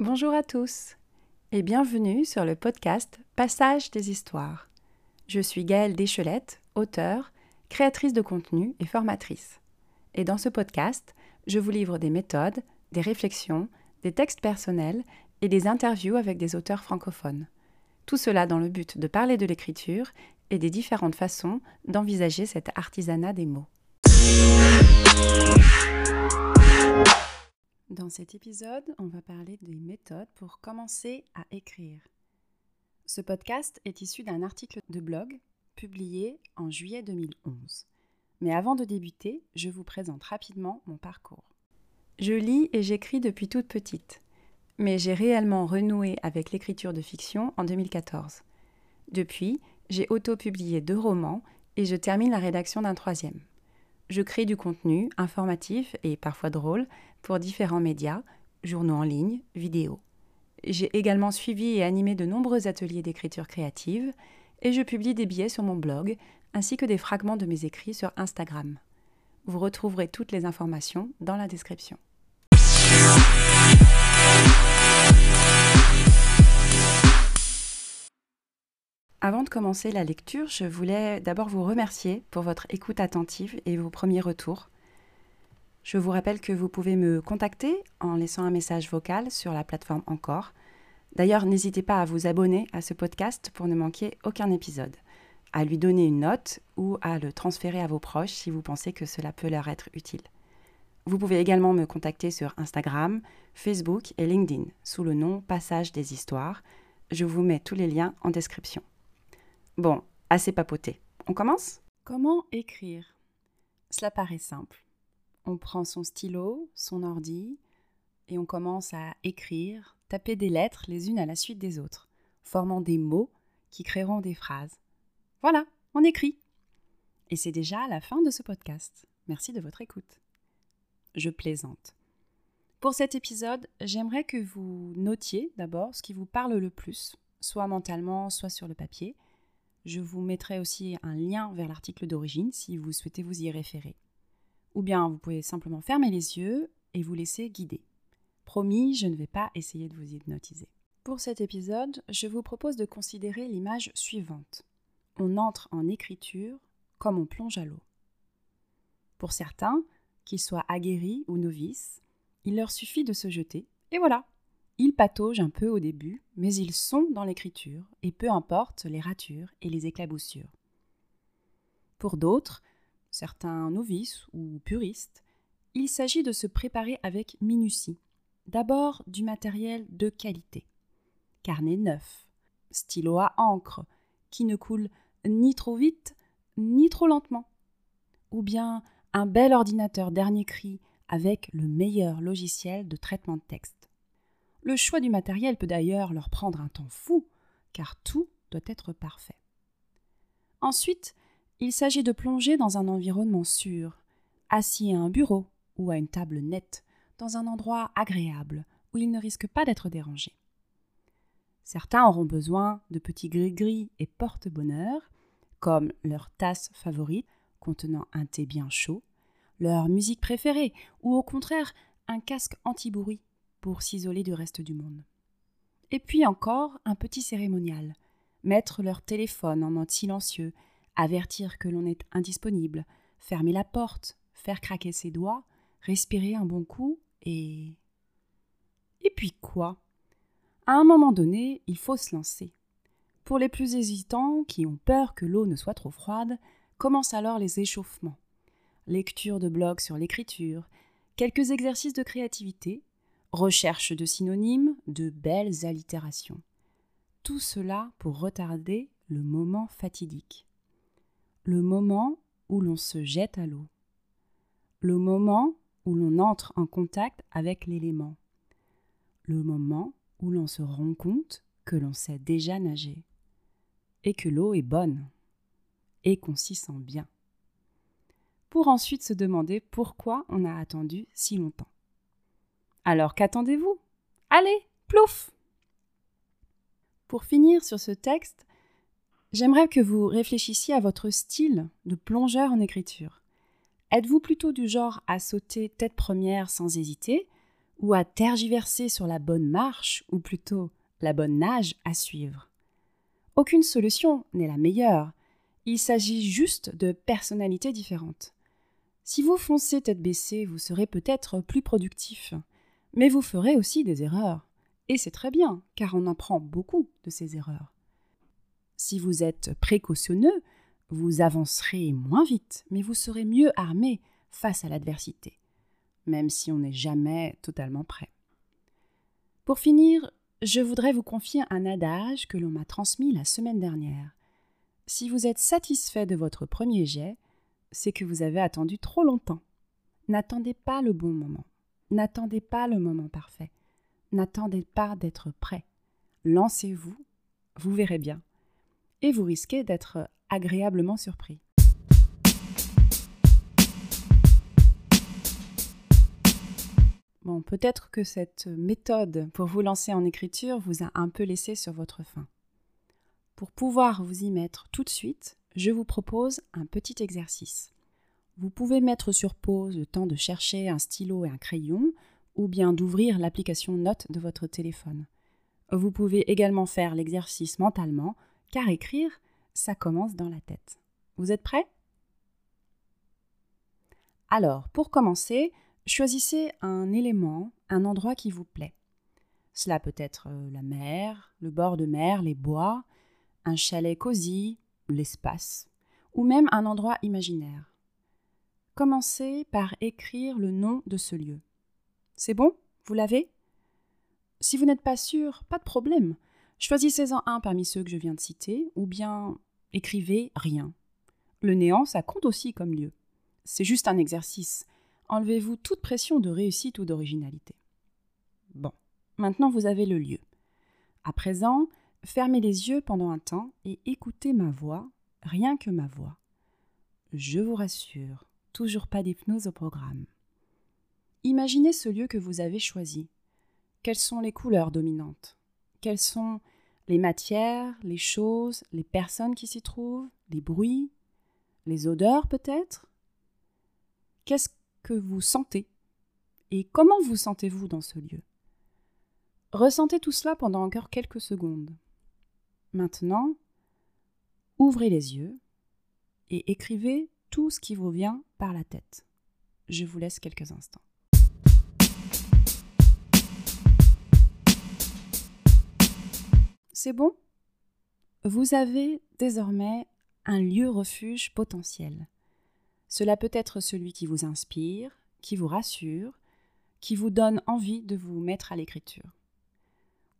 Bonjour à tous et bienvenue sur le podcast Passage des histoires. Je suis Gaëlle Deschelette, auteure, créatrice de contenu et formatrice. Et dans ce podcast, je vous livre des méthodes, des réflexions, des textes personnels et des interviews avec des auteurs francophones. Tout cela dans le but de parler de l'écriture et des différentes façons d'envisager cet artisanat des mots. Dans cet épisode, on va parler des méthodes pour commencer à écrire. Ce podcast est issu d'un article de blog publié en juillet 2011. Mais avant de débuter, je vous présente rapidement mon parcours. Je lis et j'écris depuis toute petite, mais j'ai réellement renoué avec l'écriture de fiction en 2014. Depuis, j'ai auto-publié deux romans et je termine la rédaction d'un troisième. Je crée du contenu informatif et parfois drôle pour différents médias, journaux en ligne, vidéos. J'ai également suivi et animé de nombreux ateliers d'écriture créative et je publie des billets sur mon blog ainsi que des fragments de mes écrits sur Instagram. Vous retrouverez toutes les informations dans la description. Avant de commencer la lecture, je voulais d'abord vous remercier pour votre écoute attentive et vos premiers retours. Je vous rappelle que vous pouvez me contacter en laissant un message vocal sur la plateforme Encore. D'ailleurs, n'hésitez pas à vous abonner à ce podcast pour ne manquer aucun épisode, à lui donner une note ou à le transférer à vos proches si vous pensez que cela peut leur être utile. Vous pouvez également me contacter sur Instagram, Facebook et LinkedIn sous le nom Passage des Histoires. Je vous mets tous les liens en description. Bon, assez papoté. On commence? Comment écrire? Cela paraît simple. On prend son stylo, son ordi, et on commence à écrire, taper des lettres les unes à la suite des autres, formant des mots qui créeront des phrases. Voilà, on écrit. Et c'est déjà la fin de ce podcast. Merci de votre écoute. Je plaisante. Pour cet épisode, j'aimerais que vous notiez d'abord ce qui vous parle le plus, soit mentalement, soit sur le papier, je vous mettrai aussi un lien vers l'article d'origine si vous souhaitez vous y référer. Ou bien vous pouvez simplement fermer les yeux et vous laisser guider. Promis, je ne vais pas essayer de vous hypnotiser. Pour cet épisode, je vous propose de considérer l'image suivante. On entre en écriture comme on plonge à l'eau. Pour certains, qu'ils soient aguerris ou novices, il leur suffit de se jeter, et voilà, ils pataugent un peu au début, mais ils sont dans l'écriture, et peu importe les ratures et les éclaboussures. Pour d'autres, certains novices ou puristes, il s'agit de se préparer avec minutie. D'abord du matériel de qualité. Carnet neuf, stylo à encre, qui ne coule ni trop vite ni trop lentement. Ou bien un bel ordinateur dernier cri avec le meilleur logiciel de traitement de texte. Le choix du matériel peut d'ailleurs leur prendre un temps fou, car tout doit être parfait. Ensuite, il s'agit de plonger dans un environnement sûr, assis à un bureau ou à une table nette, dans un endroit agréable où ils ne risquent pas d'être dérangés. Certains auront besoin de petits gris-gris et porte-bonheur, comme leur tasse favorite contenant un thé bien chaud, leur musique préférée, ou au contraire un casque anti-bruit pour s'isoler du reste du monde. Et puis encore un petit cérémonial. Mettre leur téléphone en mode silencieux, avertir que l'on est indisponible, fermer la porte, faire craquer ses doigts, respirer un bon coup et. Et puis quoi? À un moment donné, il faut se lancer. Pour les plus hésitants, qui ont peur que l'eau ne soit trop froide, commencent alors les échauffements. Lecture de blogs sur l'écriture, quelques exercices de créativité, recherche de synonymes, de belles allitérations. Tout cela pour retarder le moment fatidique. Le moment où l'on se jette à l'eau. Le moment où l'on entre en contact avec l'élément. Le moment où l'on se rend compte que l'on sait déjà nager. Et que l'eau est bonne. Et qu'on s'y sent bien. Pour ensuite se demander pourquoi on a attendu si longtemps. Alors qu'attendez-vous? Allez, plouf Pour finir sur ce texte, J'aimerais que vous réfléchissiez à votre style de plongeur en écriture. Êtes-vous plutôt du genre à sauter tête première sans hésiter, ou à tergiverser sur la bonne marche, ou plutôt la bonne nage à suivre? Aucune solution n'est la meilleure. Il s'agit juste de personnalités différentes. Si vous foncez tête baissée, vous serez peut-être plus productif, mais vous ferez aussi des erreurs. Et c'est très bien, car on apprend beaucoup de ces erreurs. Si vous êtes précautionneux, vous avancerez moins vite, mais vous serez mieux armé face à l'adversité, même si on n'est jamais totalement prêt. Pour finir, je voudrais vous confier un adage que l'on m'a transmis la semaine dernière. Si vous êtes satisfait de votre premier jet, c'est que vous avez attendu trop longtemps. N'attendez pas le bon moment. N'attendez pas le moment parfait. N'attendez pas d'être prêt. Lancez-vous, vous verrez bien. Et vous risquez d'être agréablement surpris. Bon, peut-être que cette méthode pour vous lancer en écriture vous a un peu laissé sur votre faim. Pour pouvoir vous y mettre tout de suite, je vous propose un petit exercice. Vous pouvez mettre sur pause le temps de chercher un stylo et un crayon ou bien d'ouvrir l'application Notes de votre téléphone. Vous pouvez également faire l'exercice mentalement car écrire, ça commence dans la tête. Vous êtes prêts? Alors, pour commencer, choisissez un élément, un endroit qui vous plaît. Cela peut être euh, la mer, le bord de mer, les bois, un chalet cosy, l'espace, ou même un endroit imaginaire. Commencez par écrire le nom de ce lieu. C'est bon? Vous l'avez? Si vous n'êtes pas sûr, pas de problème. Choisissez-en un parmi ceux que je viens de citer, ou bien écrivez rien. Le néant, ça compte aussi comme lieu. C'est juste un exercice. Enlevez-vous toute pression de réussite ou d'originalité. Bon, maintenant vous avez le lieu. À présent, Fermez les yeux pendant un temps et écoutez ma voix, rien que ma voix. Je vous rassure, toujours pas d'hypnose au programme. Imaginez ce lieu que vous avez choisi. Quelles sont les couleurs dominantes? Quelles sont les matières, les choses, les personnes qui s'y trouvent, les bruits, les odeurs peut-être? Qu'est-ce que vous sentez? Et comment vous sentez-vous dans ce lieu? Ressentez tout cela pendant encore quelques secondes. Maintenant, ouvrez les yeux et écrivez tout ce qui vous vient par la tête. Je vous laisse quelques instants. C'est bon? Vous avez désormais un lieu refuge potentiel. Cela peut être celui qui vous inspire, qui vous rassure, qui vous donne envie de vous mettre à l'écriture.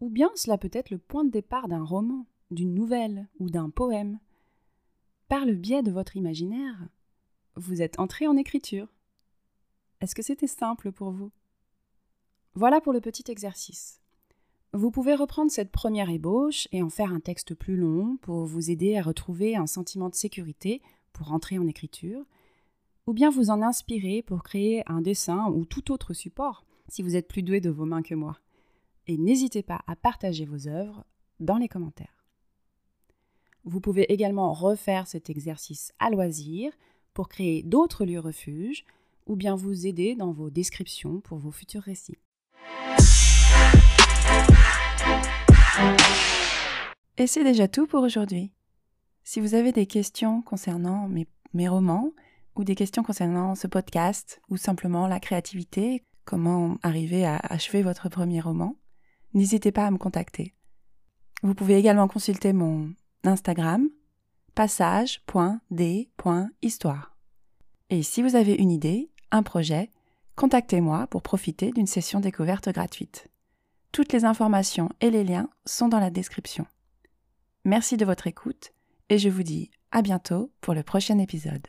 Ou bien cela peut être le point de départ d'un roman, d'une nouvelle ou d'un poème. Par le biais de votre imaginaire, vous êtes entré en écriture. Est-ce que c'était simple pour vous? Voilà pour le petit exercice. Vous pouvez reprendre cette première ébauche et en faire un texte plus long pour vous aider à retrouver un sentiment de sécurité pour entrer en écriture, ou bien vous en inspirer pour créer un dessin ou tout autre support si vous êtes plus doué de vos mains que moi. Et n'hésitez pas à partager vos œuvres dans les commentaires. Vous pouvez également refaire cet exercice à loisir pour créer d'autres lieux refuges ou bien vous aider dans vos descriptions pour vos futurs récits. Et c'est déjà tout pour aujourd'hui. Si vous avez des questions concernant mes, mes, romans ou des questions concernant ce podcast ou simplement la créativité, comment arriver à achever votre premier roman, n'hésitez pas à me contacter. Vous pouvez également consulter mon Instagram passage.d.histoire. Et si vous avez une idée, un projet, contactez-moi pour profiter d'une session découverte gratuite. Toutes les informations et les liens sont dans la description. Merci de votre écoute et je vous dis à bientôt pour le prochain épisode.